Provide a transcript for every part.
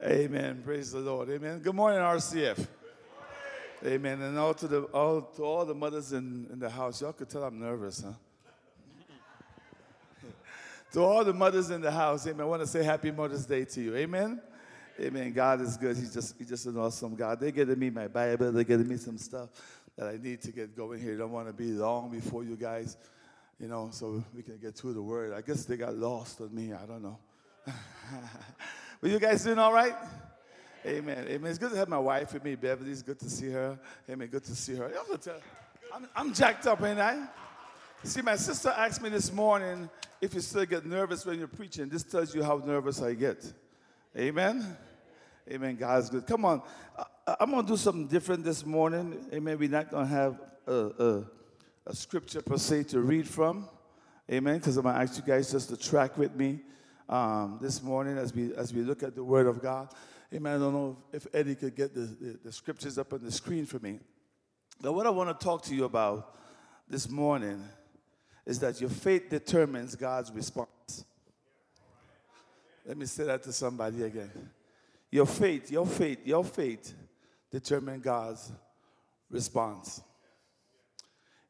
Amen. Praise the Lord. Amen. Good morning, RCF. Amen. And all to the all to all the mothers in, in the house. Y'all could tell I'm nervous, huh? to all the mothers in the house, amen. I want to say happy Mother's Day to you. Amen. Amen. God is good. He's just He's just an awesome God. They're getting me my Bible, they're getting me some stuff that I need to get going here. Don't want to be long before you guys, you know, so we can get through the word. I guess they got lost on me. I don't know. but you guys doing all right? Amen. Amen. It's good to have my wife with me, Beverly. It's good to see her. Amen. Good to see her. I'm, I'm jacked up, ain't I? See, my sister asked me this morning if you still get nervous when you're preaching. This tells you how nervous I get. Amen. Amen. God's good. Come on. I, am going to do something different this morning. Amen. We're not going to have a, a, a, scripture per se to read from. Amen. Because I'm going to ask you guys just to track with me um, this morning as we, as we look at the Word of God. Amen. I don't know if Eddie could get the, the, the scriptures up on the screen for me. But what I want to talk to you about this morning is that your faith determines God's response. Let me say that to somebody again. Your faith, your faith, your faith determines God's response.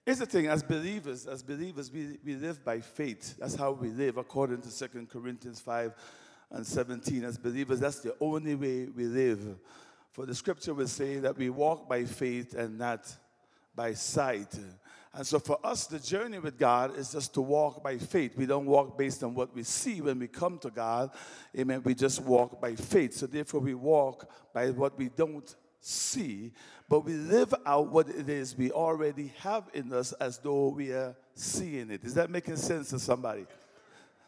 Here's the thing, as believers, as believers, we, we live by faith. That's how we live, according to 2 Corinthians 5 and 17. As believers, that's the only way we live. For the scripture will say that we walk by faith and not by sight. And so for us, the journey with God is just to walk by faith. We don't walk based on what we see when we come to God. Amen. We just walk by faith. So therefore, we walk by what we don't see, but we live out what it is we already have in us as though we are seeing it. Is that making sense to somebody?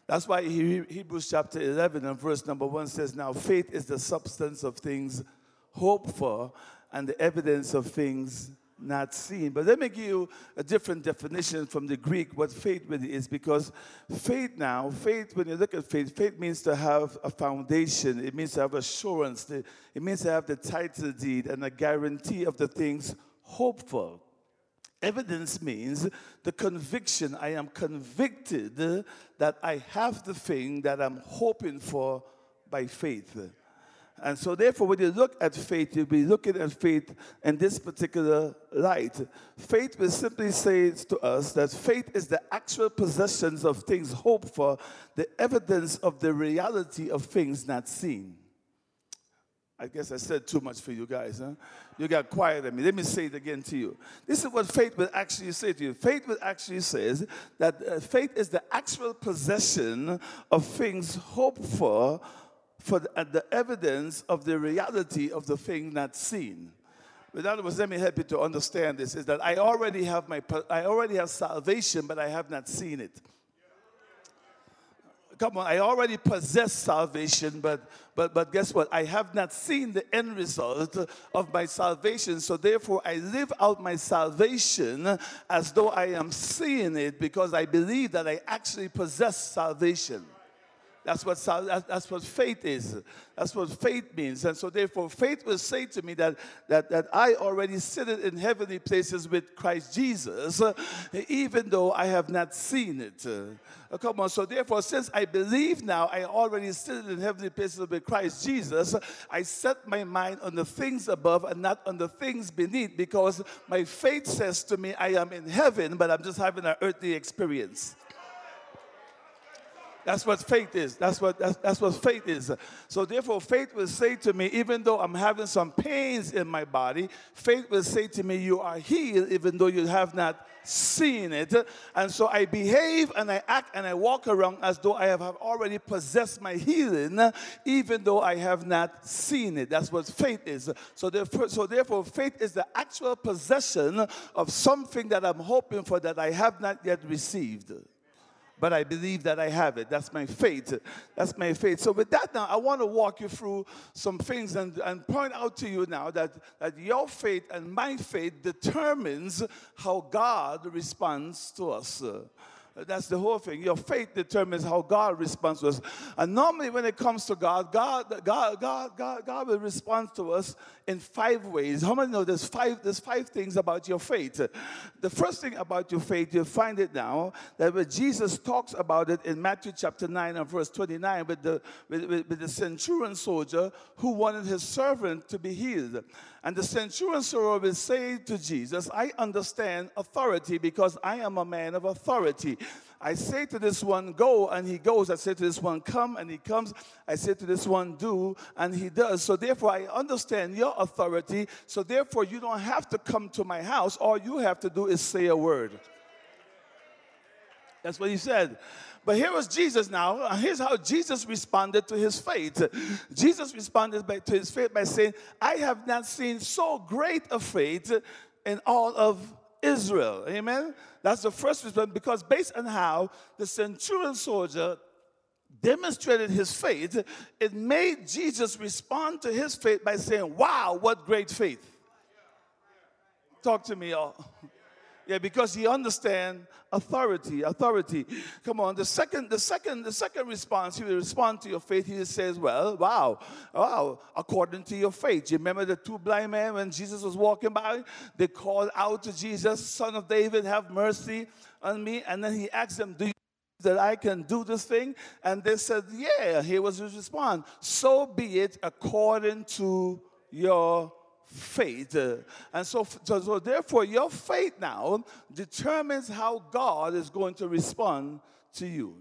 That's why Hebrews chapter 11 and verse number 1 says, Now faith is the substance of things hoped for and the evidence of things not seen. But let me give you a different definition from the Greek what faith really is because faith now, faith, when you look at faith, faith means to have a foundation, it means to have assurance, it means to have the title deed and a guarantee of the things hoped for. Evidence means the conviction. I am convicted that I have the thing that I'm hoping for by faith. And so, therefore, when you look at faith, you'll be looking at faith in this particular light. Faith will simply say to us that faith is the actual possessions of things hoped for, the evidence of the reality of things not seen. I guess I said too much for you guys, huh? You got quiet at me. Let me say it again to you. This is what faith will actually say to you. Faith will actually says that uh, faith is the actual possession of things hoped for, for the, uh, the evidence of the reality of the thing not seen. In other words, let me help you to understand this: is that I already have my, I already have salvation, but I have not seen it. Come on, I already possess salvation, but but but guess what? I have not seen the end result of my salvation. So therefore I live out my salvation as though I am seeing it because I believe that I actually possess salvation. That's what, that's what faith is. That's what faith means. And so, therefore, faith will say to me that, that, that I already sit in heavenly places with Christ Jesus, even though I have not seen it. Uh, come on. So, therefore, since I believe now, I already sit in heavenly places with Christ Jesus, I set my mind on the things above and not on the things beneath because my faith says to me, I am in heaven, but I'm just having an earthly experience. That's what faith is. That's what that's, that's what faith is. So therefore, faith will say to me, even though I'm having some pains in my body, faith will say to me, You are healed, even though you have not seen it. And so I behave and I act and I walk around as though I have already possessed my healing, even though I have not seen it. That's what faith is. So therefore, so therefore, faith is the actual possession of something that I'm hoping for that I have not yet received but I believe that I have it. That's my faith. That's my faith. So, with that, now I want to walk you through some things and, and point out to you now that, that your faith and my faith determines how God responds to us. That's the whole thing. Your faith determines how God responds to us. And normally, when it comes to God, God, God, God, God, God will respond to us in five ways. How many know there's five, there's five things about your faith? The first thing about your faith, you'll find it now, that when Jesus talks about it in Matthew chapter 9 and verse 29 with the, with, with, with the centurion soldier who wanted his servant to be healed. And the centurion soldier will say to Jesus, I understand authority because I am a man of authority. I say to this one, go, and he goes. I say to this one, come, and he comes. I say to this one, do, and he does. So therefore, I understand your authority. So therefore, you don't have to come to my house. All you have to do is say a word. That's what he said. But here was Jesus now. Here's how Jesus responded to his faith. Jesus responded by, to his faith by saying, I have not seen so great a faith in all of Israel. Amen? That's the first response because based on how the centurion soldier demonstrated his faith, it made Jesus respond to his faith by saying, Wow, what great faith. Talk to me, all. Yeah, because he understand authority, authority. Come on. The second, the second, the second response, he will respond to your faith. He says, "Well, wow, wow, according to your faith." You remember the two blind men when Jesus was walking by? They called out to Jesus, "Son of David, have mercy on me." And then he asked them, "Do you?" That I can do this thing, and they said, Yeah. Here was his response. So be it according to your faith. Uh, and so, so, so, therefore, your faith now determines how God is going to respond to you.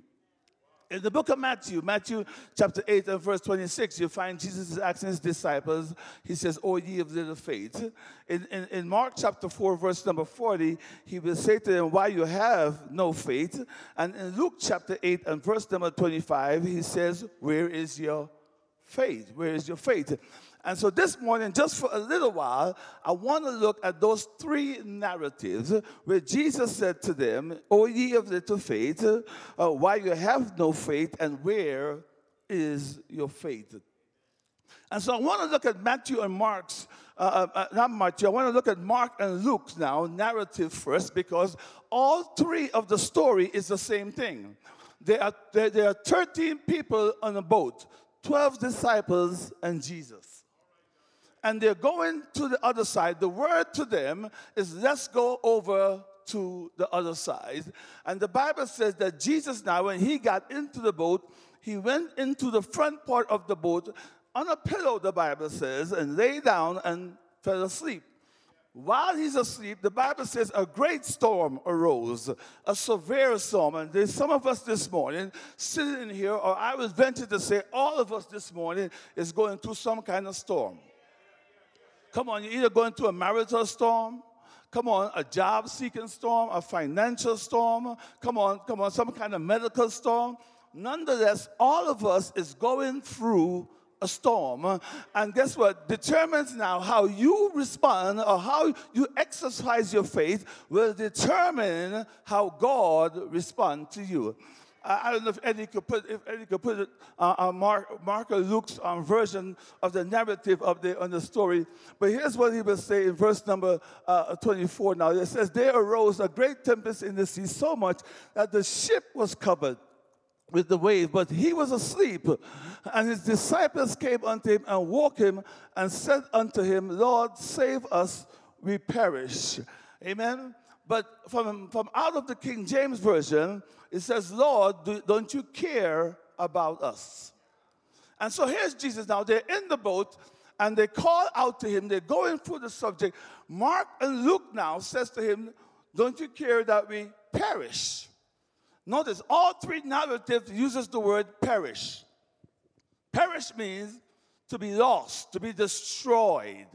In the book of Matthew, Matthew chapter 8 and verse 26, you find Jesus is asking his disciples, he says, O ye of little faith. In, in, in Mark chapter 4, verse number 40, he will say to them, Why you have no faith. And in Luke chapter 8 and verse number 25, he says, Where is your faith? Where is your faith? And so this morning, just for a little while, I want to look at those three narratives where Jesus said to them, O ye of little faith, uh, why you have no faith, and where is your faith? And so I want to look at Matthew and Mark's, uh, uh, uh not Matthew, I want to look at Mark and Luke's now narrative first because all three of the story is the same thing. There are, there, there are 13 people on a boat, 12 disciples and Jesus and they're going to the other side. The word to them is, let's go over to the other side. And the Bible says that Jesus, now, when he got into the boat, he went into the front part of the boat on a pillow, the Bible says, and lay down and fell asleep. While he's asleep, the Bible says a great storm arose, a severe storm. And there's some of us this morning sitting here, or I was venture to say all of us this morning is going through some kind of storm. Come on, you're either going through a marital storm, come on, a job seeking storm, a financial storm, come on, come on, some kind of medical storm. Nonetheless, all of us is going through a storm. And guess what? Determines now how you respond or how you exercise your faith will determine how God responds to you. I don't know if Eddie could put if Eddie could put it, uh, uh, Mark, Mark or Luke's um, version of the narrative of the on the story. But here's what he will say in verse number uh, 24. Now it says, "There arose a great tempest in the sea, so much that the ship was covered." With the wave, but he was asleep. And his disciples came unto him and woke him and said unto him, Lord, save us, we perish. Amen. But from, from out of the King James Version, it says, Lord, do, don't you care about us? And so here's Jesus now. They're in the boat and they call out to him. They're going through the subject. Mark and Luke now says to him, Don't you care that we perish? Notice all three narratives uses the word perish. Perish means to be lost, to be destroyed.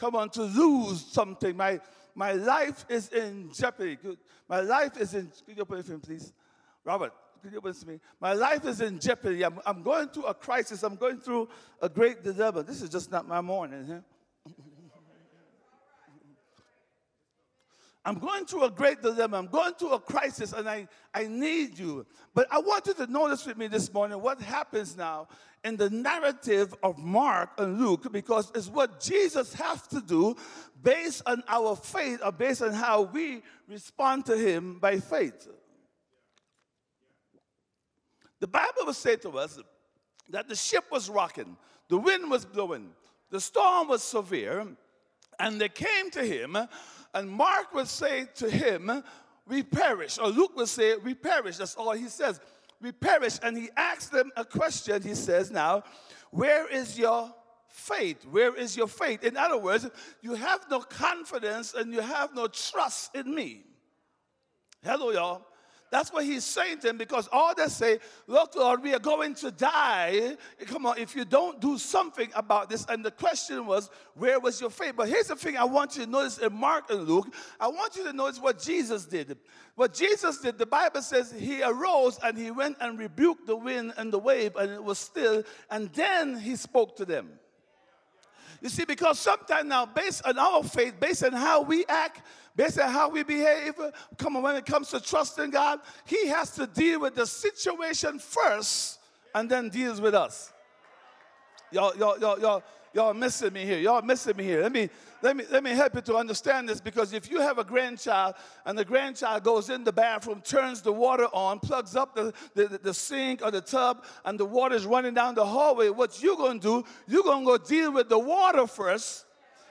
Come on, to lose something. My my life is in jeopardy. My life is in, could you open it for me, please? Robert, could you open to me? My life is in jeopardy. I'm, I'm going through a crisis. I'm going through a great dilemma. This is just not my morning. Huh? I'm going through a great dilemma. I'm going through a crisis and I, I need you. But I want you to notice with me this morning what happens now in the narrative of Mark and Luke because it's what Jesus has to do based on our faith or based on how we respond to him by faith. The Bible will say to us that the ship was rocking, the wind was blowing, the storm was severe, and they came to him, and Mark would say to him, We perish. Or Luke would say, We perish. That's all he says. We perish. And he asks them a question. He says, Now, where is your faith? Where is your faith? In other words, you have no confidence and you have no trust in me. Hello, y'all. That's what he's saying to them because all they say, Look, Lord, we are going to die. Come on, if you don't do something about this. And the question was, Where was your faith? But here's the thing I want you to notice in Mark and Luke. I want you to notice what Jesus did. What Jesus did, the Bible says he arose and he went and rebuked the wind and the wave, and it was still. And then he spoke to them. You see, because sometimes now, based on our faith, based on how we act, based on how we behave, uh, come on, when it comes to trusting God, He has to deal with the situation first and then deals with us. Y'all, y'all, y'all, y'all, y'all missing me here. Y'all missing me here. Let me let me, let me help you to understand this because if you have a grandchild and the grandchild goes in the bathroom, turns the water on, plugs up the, the, the sink or the tub, and the water is running down the hallway, what you're going to do, you're going to go deal with the water first.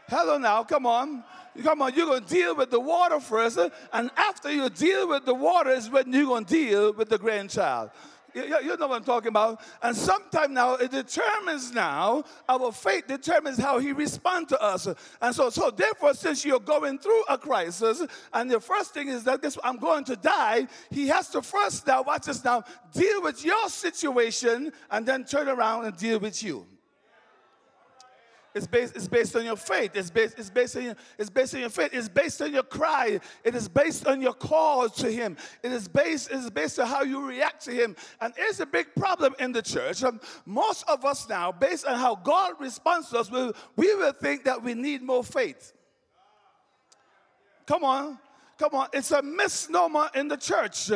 Hello now, come on. Come on, you're going to deal with the water first, and after you deal with the water is when you're going to deal with the grandchild. You, you know what I'm talking about. And sometimes now it determines now, our faith determines how he responds to us. And so, so therefore, since you're going through a crisis, and the first thing is that this I'm going to die, he has to first now, watch this now, deal with your situation and then turn around and deal with you. It's based, it's based on your faith. It's based, it's, based on your, it's based on your faith. It's based on your cry. It is based on your call to Him. It is based, it is based on how you react to Him. And here's a big problem in the church. Um, most of us now, based on how God responds to us, we, we will think that we need more faith. Come on. Come on, it's a misnomer in the church.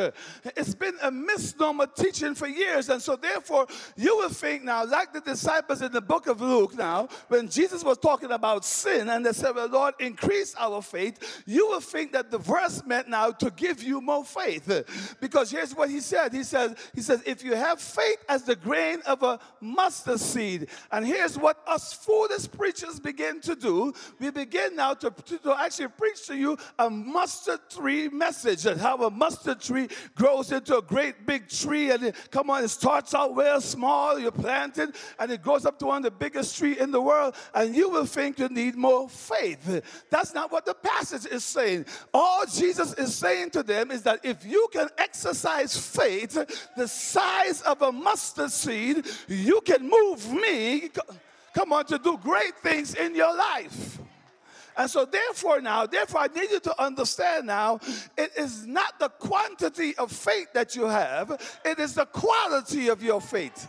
It's been a misnomer teaching for years. And so, therefore, you will think now, like the disciples in the book of Luke, now, when Jesus was talking about sin and they said, Well, Lord, increase our faith, you will think that the verse meant now to give you more faith. Because here's what he said He says, He says, if you have faith as the grain of a mustard seed, and here's what us foolish preachers begin to do, we begin now to, to, to actually preach to you a mustard mustard tree message and how a mustard tree grows into a great big tree and it, come on, it starts out well small, you plant it, and it grows up to one of the biggest trees in the world, and you will think you need more faith. That's not what the passage is saying. All Jesus is saying to them is that if you can exercise faith the size of a mustard seed, you can move me, come on, to do great things in your life. And so, therefore, now, therefore, I need you to understand now, it is not the quantity of faith that you have, it is the quality of your faith.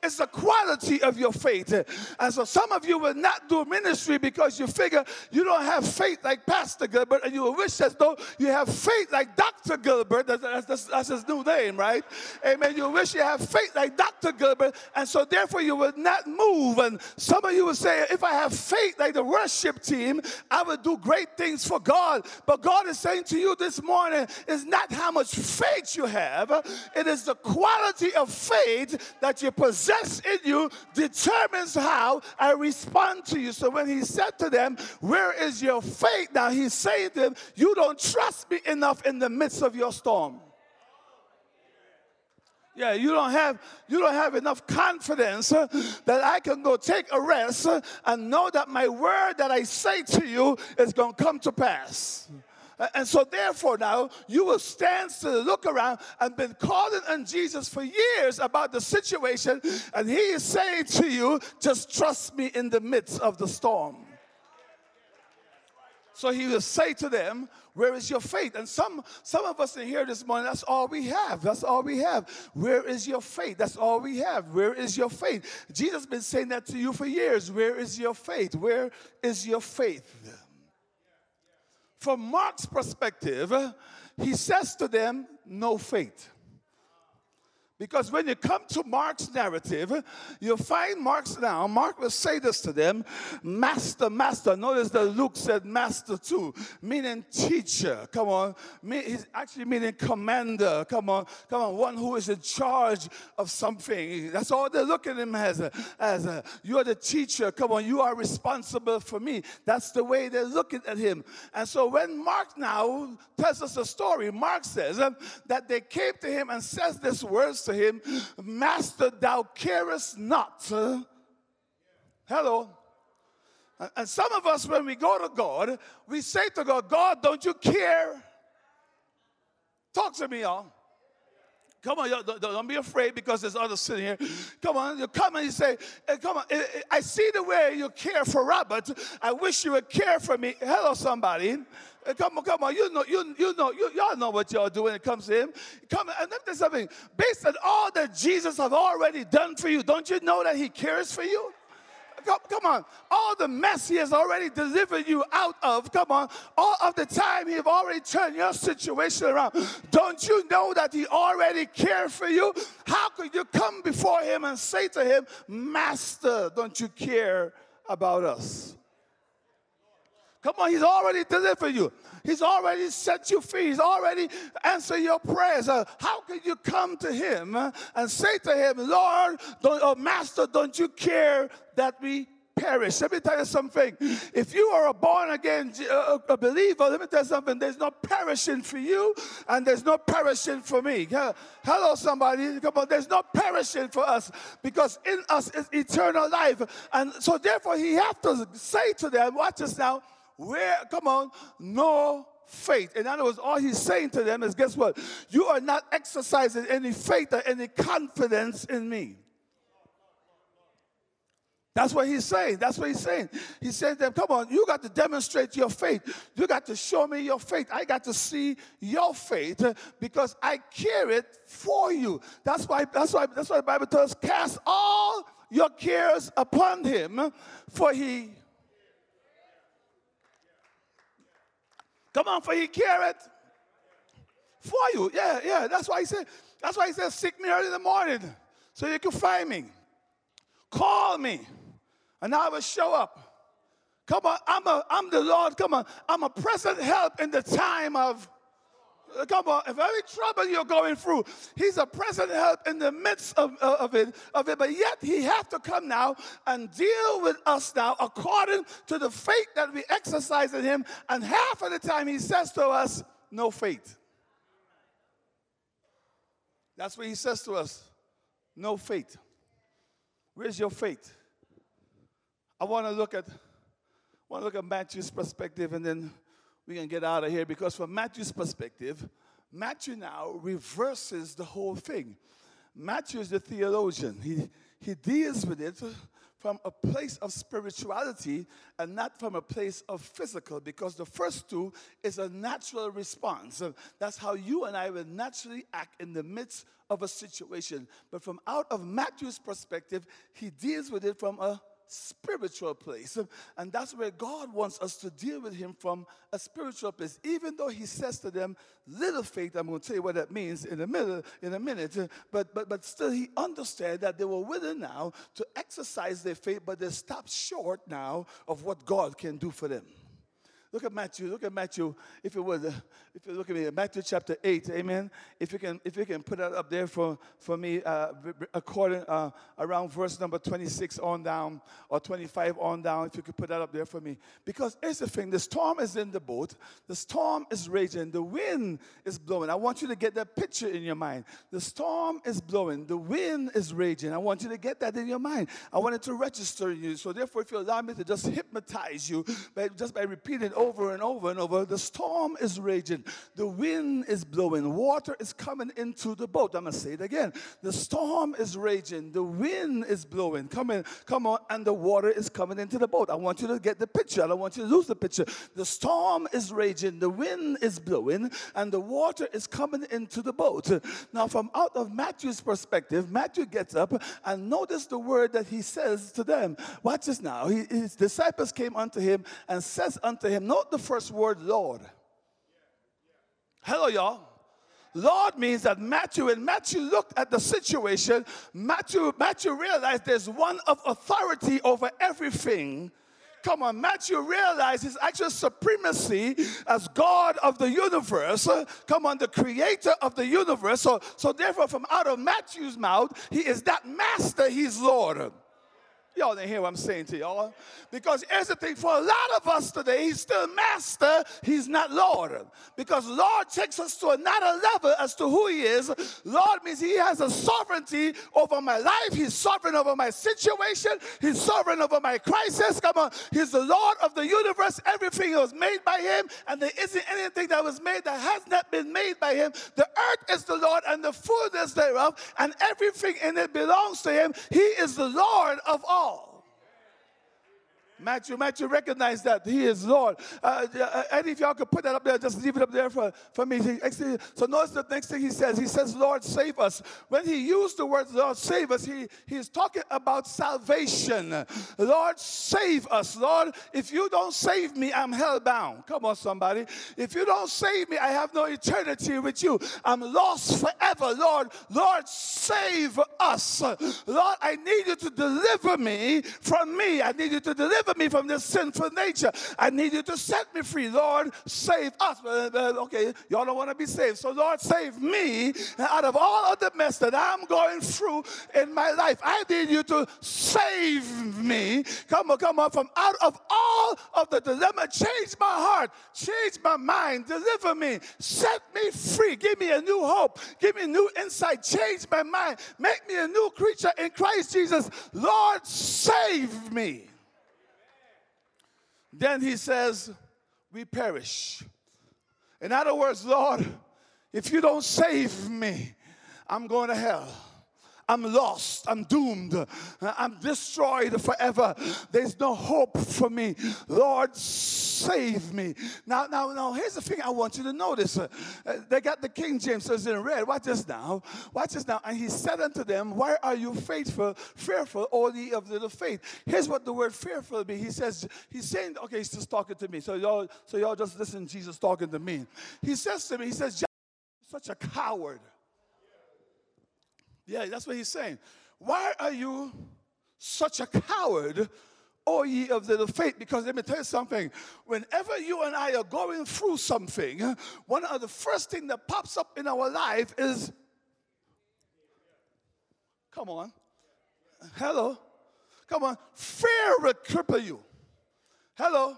It's the quality of your faith. And so some of you will not do ministry because you figure you don't have faith like Pastor Gilbert, and you wish as though you have faith like Dr. Gilbert. That's, that's, that's his new name, right? Amen. You wish you have faith like Dr. Gilbert, and so therefore you will not move. And some of you will say, if I have faith like the worship team, I will do great things for God. But God is saying to you this morning, it's not how much faith you have, it is the quality of faith that you possess possess in you determines how I respond to you. So when he said to them, Where is your faith? Now he's saying to them, You don't trust me enough in the midst of your storm. Yeah, you don't have you don't have enough confidence uh, that I can go take a rest uh, and know that my word that I say to you is going to come to pass. And so, therefore, now you will stand still, look around, and been calling on Jesus for years about the situation, and He is saying to you, just trust me in the midst of the storm. So he will say to them, Where is your faith? And some, some of us in here this morning, that's all we have. That's all we have. Where is your faith? That's all we have. Where is your faith? Jesus has been saying that to you for years. Where is your faith? Where is your faith? From Mark's perspective, he says to them, No faith. Because when you come to Mark's narrative, you find Mark's now. Mark will say this to them Master, Master. Notice that Luke said Master too, meaning teacher. Come on. He's actually meaning commander. Come on. Come on. One who is in charge of something. That's all they look at him as. A, as a, you're the teacher. Come on. You are responsible for me. That's the way they're looking at him. And so when Mark now tells us a story, Mark says um, that they came to him and says this words him, Master, thou carest not. Hello. And some of us, when we go to God, we say to God, God, don't you care? Talk to me, y'all. Come on, don't, don't, be afraid because there's others sitting here. Come on, you come and you say, hey, Come on, eh, eh, I see the way you care for Robert. I wish you would care for me. Hello, somebody. Come on, come on. You know, you, you know, you, y'all know what y'all do when it comes to him. Come on, and let me something. Based on all that Jesus have already done for you, don't you know that he cares for you? Come, come on. All the mess he has already delivered you out of. Come on. All of the time he have already turned your situation around. Don't you know that he already cared for you? How could you come before him and say to him, Master, don't you care about us? Come on, He's already delivered you. He's already set you free. He's already answered your prayers. Uh, how can you come to Him uh, and say to Him, Lord, don't, oh, Master, don't you care that we perish. Let me tell you something. If you are a born again uh, a believer, let me tell you something. There's no perishing for you, and there's no perishing for me. Hello, somebody. Come on. There's no perishing for us because in us is eternal life. And so, therefore, he has to say to them, watch this now where, come on, no faith. In other words, all he's saying to them is guess what? You are not exercising any faith or any confidence in me. That's what he's saying. That's what he's saying. He said to them, Come on, you got to demonstrate your faith. You got to show me your faith. I got to see your faith because I care it for you. That's why, that's why, that's why the Bible tells cast all your cares upon him, for he Come on, for he careth for you. Yeah, yeah. That's why he said, that's why he said, seek me early in the morning so you can find me. Call me, and I will show up. Come on, I'm a I'm the Lord. Come on, I'm a present help in the time of Uh, come on, if any trouble you're going through, he's a present help in the midst of, uh, of, it, of it. But yet he has to come now and deal with us now according to the faith that we exercise in him. And half of the time he says to us, no faith. That's what he says to us. No faith. Where's your faith? I want to look at want to look at Matthew's perspective and then we can get out of here because, from Matthew's perspective, Matthew now reverses the whole thing. Matthew is the theologian. He, he deals with it from a place of spirituality and not from a place of physical because the first two is a natural response. That's how you and I will naturally act in the midst of a situation. But from out of Matthew's perspective, he deals with it from a spiritual place. And that's where God wants us to deal with Him from a spiritual place. Even though He says to them, little faith, I'm going to tell you what that means in a minute, in a minute. But, but, but still, He understood that they were willing now to exercise their faith, but they stopped short now of what God can do for them. Look at Matthew. Look at Matthew. If it was, if you look at me, Matthew chapter eight. Amen. If you can, if you can put that up there for for me, uh, according uh, around verse number twenty six on down or twenty five on down. If you could put that up there for me, because here's the thing: the storm is in the boat. The storm is raging. The wind is blowing. I want you to get that picture in your mind. The storm is blowing. The wind is raging. I want you to get that in your mind. I want it to register in you. So therefore, if you allow me to just hypnotize you, by, just by repeating over and over and over. The storm is raging, the wind is blowing, water is coming into the boat. I'm gonna say it again. The storm is raging, the wind is blowing. Come in, come on, and the water is coming into the boat. I want you to get the picture. I don't want you to lose the picture. The storm is raging, the wind is blowing, and the water is coming into the boat. Now, from out of Matthew's perspective, Matthew gets up and notice the word that he says to them. Watch this now. He, his disciples came unto him and says unto him, Note the first word, Lord. Hello, y'all. Lord means that Matthew, when Matthew looked at the situation, Matthew, Matthew realized there's one of authority over everything Come on, Matthew realized his actual supremacy as God of the universe. Come on, the creator of the universe. So, so therefore, from out of Matthew's mouth, he is that master, he's Lord. Y'all didn't hear what I'm saying to y'all. Because here's the thing for a lot of us today, he's still master, he's not Lord. Because Lord takes us to another level as to who he is. Lord means he has a sovereignty over my life, he's sovereign over my situation, he's sovereign over my crisis. Come on, he's the Lord of the universe. Everything was made by him, and there isn't anything that was made that has not been made by him. The earth is the Lord and the fullness thereof, and everything in it belongs to him. He is the Lord of all. Matthew, Matthew recognized that he is Lord. Uh, uh, any of y'all could put that up there, just leave it up there for, for me. So notice the next thing he says. He says, Lord, save us. When he used the word Lord, save us, he, he's talking about salvation. Lord, save us. Lord, if you don't save me, I'm hell bound. Come on, somebody. If you don't save me, I have no eternity with you. I'm lost forever. Lord, Lord, save us. Lord, I need you to deliver me from me. I need you to deliver deliver me from this sinful nature. I need you to set me free. Lord, save us. Uh, uh, okay, y'all don't want to be saved. So, Lord, save me out of all of the mess that I'm going through in my life. I need you to save me. Come on, come on, from out of all of the dilemma. Change my heart, change my mind, deliver me, set me free. Give me a new hope, give me new insight, change my mind, make me a new creature in Christ Jesus. Lord, save me. Then he says, We perish. In other words, Lord, if you don't save me, I'm going to hell. I'm lost. I'm doomed. I'm destroyed forever. There's no hope for me. Lord, save me. Now, now, now, here's the thing I want you to notice. Uh, they got the King James says in red. Watch this now. Watch this now. And he said unto them, Why are you faithful, fearful, all ye of little faith? Here's what the word fearful be. He says, he's saying, okay, he's just talking to me. So y'all, so y'all just listen Jesus talking to me. He says to me, he says, such a coward. Yeah, that's what he's saying. Why are you such a coward, O ye of little faith? Because let me tell you something. Whenever you and I are going through something, one of the first thing that pops up in our life is, come on, hello, come on, fear will cripple you. Hello.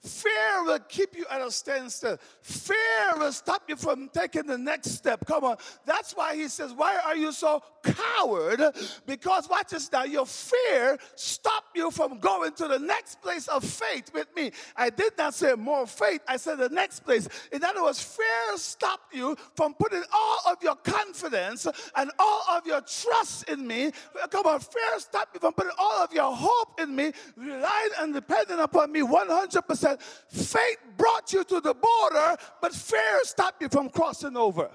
Fear will keep you at a standstill. Fear will stop you from taking the next step. Come on. That's why he says, Why are you so coward? Because watch this now. Your fear stopped you from going to the next place of faith with me. I did not say more faith, I said the next place. In other words, fear stopped you from putting all of your confidence and all of your trust in me. Come on, fear stopped you from putting all of your hope in me, relying and depending upon me 100% said, faith brought you to the border, but fear stopped you from crossing over.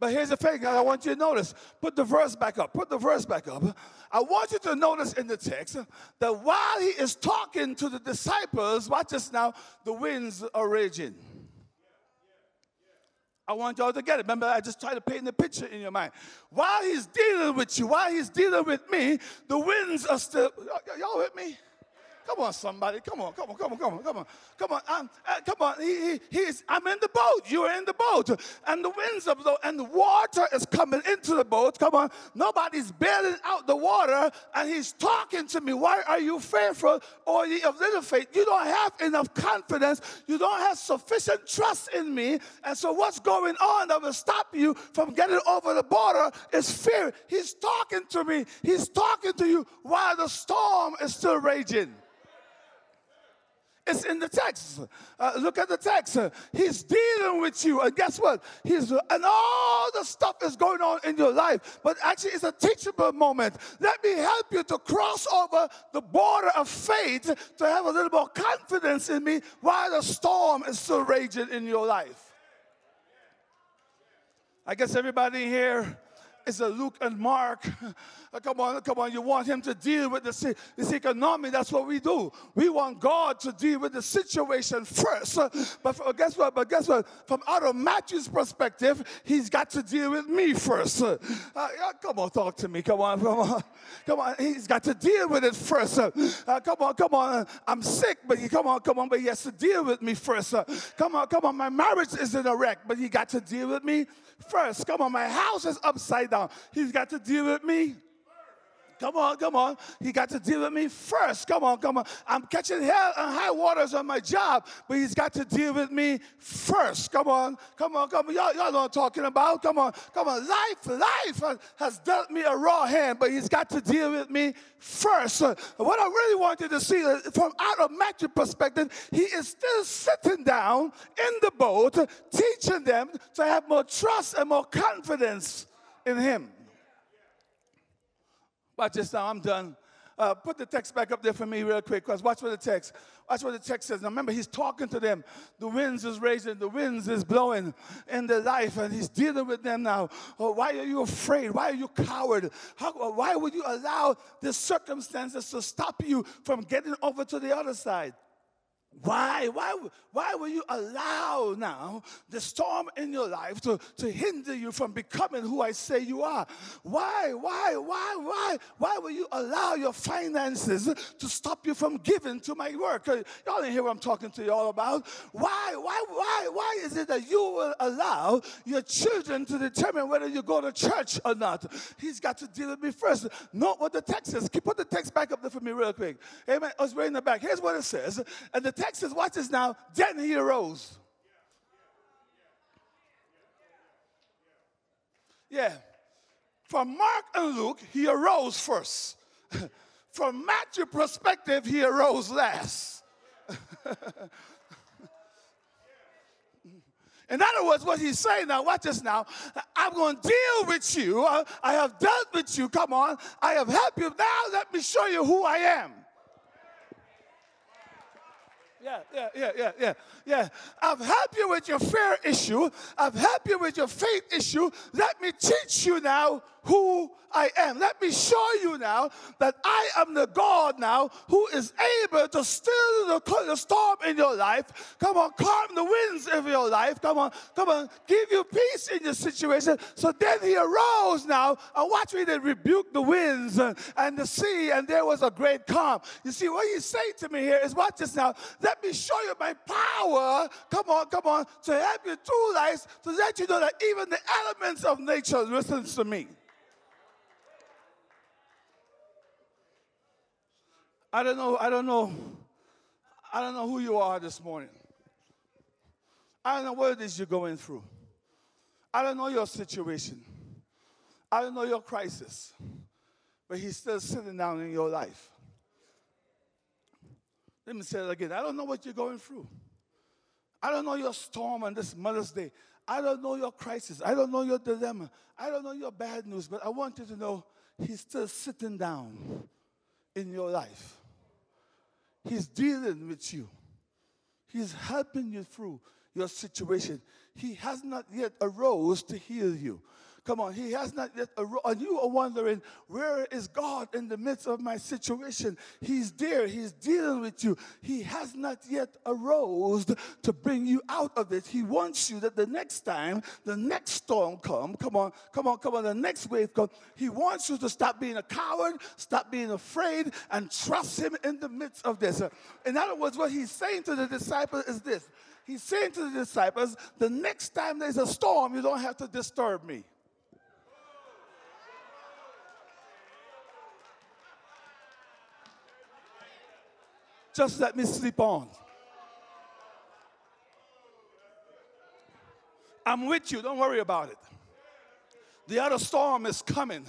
But here's the thing I want you to notice. Put the verse back up. Put the verse back up. I want you to notice in the text that while he is talking to the disciples, watch this now, the winds are raging. I want y'all to get it. Remember, I just tried to paint the picture in your mind. While he's dealing with you, while he's dealing with me, the winds are still. Y'all with me? Come on, somebody. Come on, come on, come on, come on, come on, come on. Um, uh, come on. He, he, he's, I'm in the boat. You're in the boat. And the winds of the, and the water is coming into the boat. Come on. Nobody's bailing out the water. And he's talking to me. Why are you fearful or ye of little faith? You don't have enough confidence. You don't have sufficient trust in me. And so what's going on that will stop you from getting over the border is fear. He's talking to me. He's talking to you while the storm is still raging. It's in the text. Uh, look at the text. He's dealing with you. And guess what? He's and all the stuff is going on in your life. But actually, it's a teachable moment. Let me help you to cross over the border of faith to have a little more confidence in me while the storm is still raging in your life. I guess everybody here is a Luke and Mark. come on, come on. You want him to deal with the, this economy. That's what we do. We want God to deal with the situation first. But guess what? But guess what? From out of Matthew's perspective, he's got to deal with me first. Uh, come on, talk to me. Come on, come on. Come on. He's got to deal with it first. Uh, come on, come on. I'm sick, but he, come on, come on. But he has to deal with me first. Uh, come on, come on. My marriage is in a wreck, but he got to deal with me first. Come on, my house is upside down. He's got to deal with me Come on, come on. He got to deal with me first. Come on, come on. I'm catching hell and high waters on my job, but he's got to deal with me first. Come on, come on, come on. Y'all, y'all know what I'm talking about. Come on, come on. Life, life has dealt me a raw hand, but he's got to deal with me first. Uh, what I really wanted to see uh, from out of Matthew's perspective, he is still sitting down in the boat, teaching them to have more trust and more confidence in him. Watch this now, I'm done. Uh, put the text back up there for me real quick, because watch what the text. Watch what the text says. Now remember, he's talking to them. The winds is raging, the winds is blowing in their life, and he's dealing with them now. Oh, why are you afraid? Why are you coward? How, why would you allow the circumstances to stop you from getting over to the other side? Why, why, why will you allow now the storm in your life to, to hinder you from becoming who I say you are? Why, why, why, why, why will you allow your finances to stop you from giving to my work? Uh, y'all didn't hear what I'm talking to you all about. Why, why, why, why is it that you will allow your children to determine whether you go to church or not? He's got to deal with me first. Note what the text says. Put the text back up there for me real quick. Amen. I was right in the back. Here's what it says. And the text says, watch this now. Then he arose. Yeah. From Mark and Luke, he arose first. From Matthew's perspective, he arose last. In other words, what he's saying now, watch this now. I'm going to deal with you. I have dealt with you. Come on. I have helped you. Now let me show you who I am yeah, yeah, yeah, yeah, yeah, yeah. I've helped you with your fear issue. I've helped you with your faith issue. Let me teach you now who I am. Let me show you now that I am the God now who is able to still the, storm in your life. Come on, calm the winds of your life. Come on, come on, give you peace in your situation. So then he arose now and watch me. They rebuke the winds and, and the sea, and there was a great calm. You see, what he's saying to me here is watch this now. Let me show you my power. Come on, come on, to help you through life, to let you know that even the elements of nature listens to me. I don't know, I don't know, I don't know who you are this morning. I don't know what it is you're going through. I don't know your situation. I don't know your crisis. But he's still sitting down in your life. Let me say it again. I don't know what you're going through. I don't know your storm on this Mother's Day. I don't know your crisis. I don't know your dilemma. I don't know your bad news, but I want you to know he's still sitting down in your life. He's dealing with you. He's helping you through your situation. He has not yet arose to heal you. Come on, he has not yet. And you are wondering, where is God in the midst of my situation? He's there. He's dealing with you. He has not yet arose to bring you out of it. He wants you that the next time, the next storm come, come on, come on, come on, the next wave come, he wants you to stop being a coward, stop being afraid, and trust him in the midst of this. In other words, what he's saying to the disciples is this. He's saying to the disciples, the next time there's a storm, you don't have to disturb me. Just let me sleep on. I'm with you. Don't worry about it. The other storm is coming.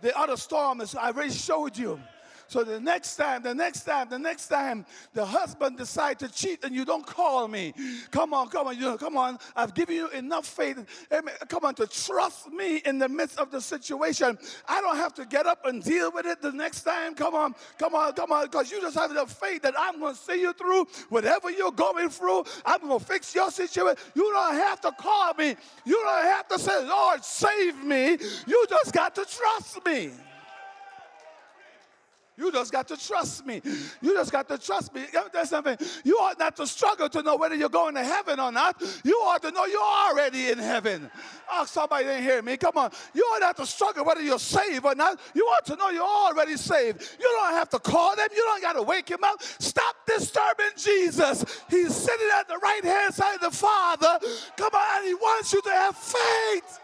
The other storm is, I already showed you. So the next time, the next time, the next time the husband decide to cheat and you don't call me, come on, come on, you know, come on. I've given you enough faith. Come on to trust me in the midst of the situation. I don't have to get up and deal with it the next time. Come on, come on, come on, because you just have the faith that I'm going to see you through whatever you're going through. I'm going to fix your situation. You don't have to call me. You don't have to say, Lord, save me. You just got to trust me. You just got to trust me. You just got to trust me. There's something. You ought not to struggle to know whether you're going to heaven or not. You ought to know you're already in heaven. Oh, somebody didn't hear me. Come on. You ought not to struggle whether you're saved or not. You ought to know you're already saved. You don't have to call them. You don't got to wake him up. Stop disturbing Jesus. He's sitting at the right hand side of the Father. Come on, and he wants you to have faith.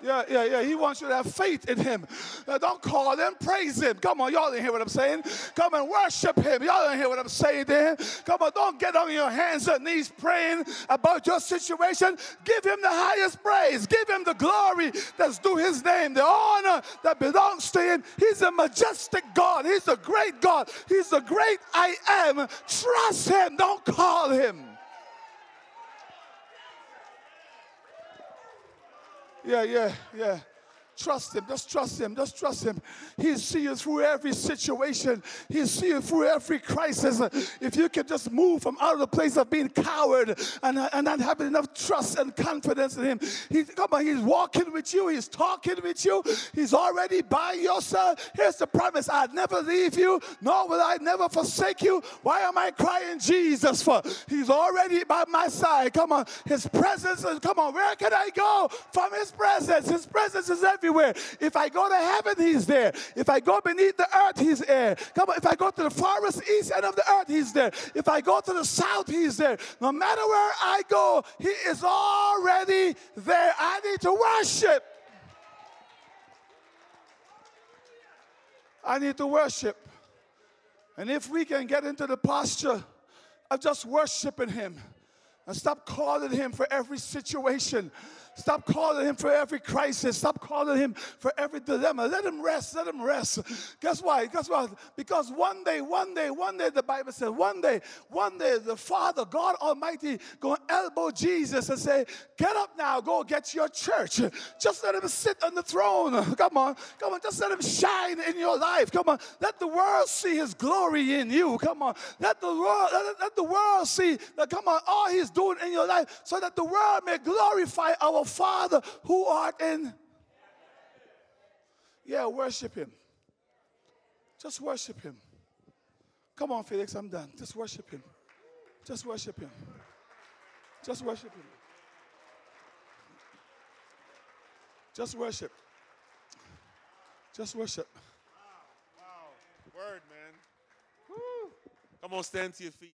Yeah, yeah, yeah. He wants you to have faith in him. Now, don't call him, praise him. Come on, y'all didn't hear what I'm saying. Come and worship him. Y'all didn't hear what I'm saying there. Come on, don't get on your hands and knees praying about your situation. Give him the highest praise. Give him the glory that's due his name, the honor that belongs to him. He's a majestic God. He's a great God. He's the great I am. Trust him. Don't call him. Yeah, yeah, yeah. Trust him. Just trust him. Just trust him. He'll see you through every situation. He'll see you through every crisis. If you can just move from out of the place of being coward and, and not having enough trust and confidence in him. He, come on, he's walking with you. He's talking with you. He's already by your side. Here's the promise. I'll never leave you, nor will I never forsake you. Why am I crying Jesus for? He's already by my side. Come on. His presence is, come on, where can I go from his presence? His presence is everywhere everywhere. If I go to heaven, He's there. If I go beneath the earth, He's there. Come on, if I go to the farthest east end of the earth, He's there. If I go to the south, He's there. No matter where I go, He is already there. I need to worship. I need to worship. And if we can get into the posture of just worshiping Him and stop calling Him for every situation, Stop calling him for every crisis. Stop calling him for every dilemma. Let him rest. Let him rest. Guess why? Guess what? Because one day, one day, one day, the Bible says, one day, one day, the Father, God Almighty, going to elbow Jesus and say, Get up now, go get your church. Just let him sit on the throne. Come on, come on, just let him shine in your life. Come on, let the world see his glory in you. Come on, let the world, let, let the world see that, come on, all he's doing in your life so that the world may glorify our Father who art in. Yeah, worship Him. Just worship Him. Come on, Felix, I'm done. Just worship Him. Just worship Him. Just worship Him. Just worship. Just worship. Wow, wow. Word, man. Woo. Come on, stand to your feet.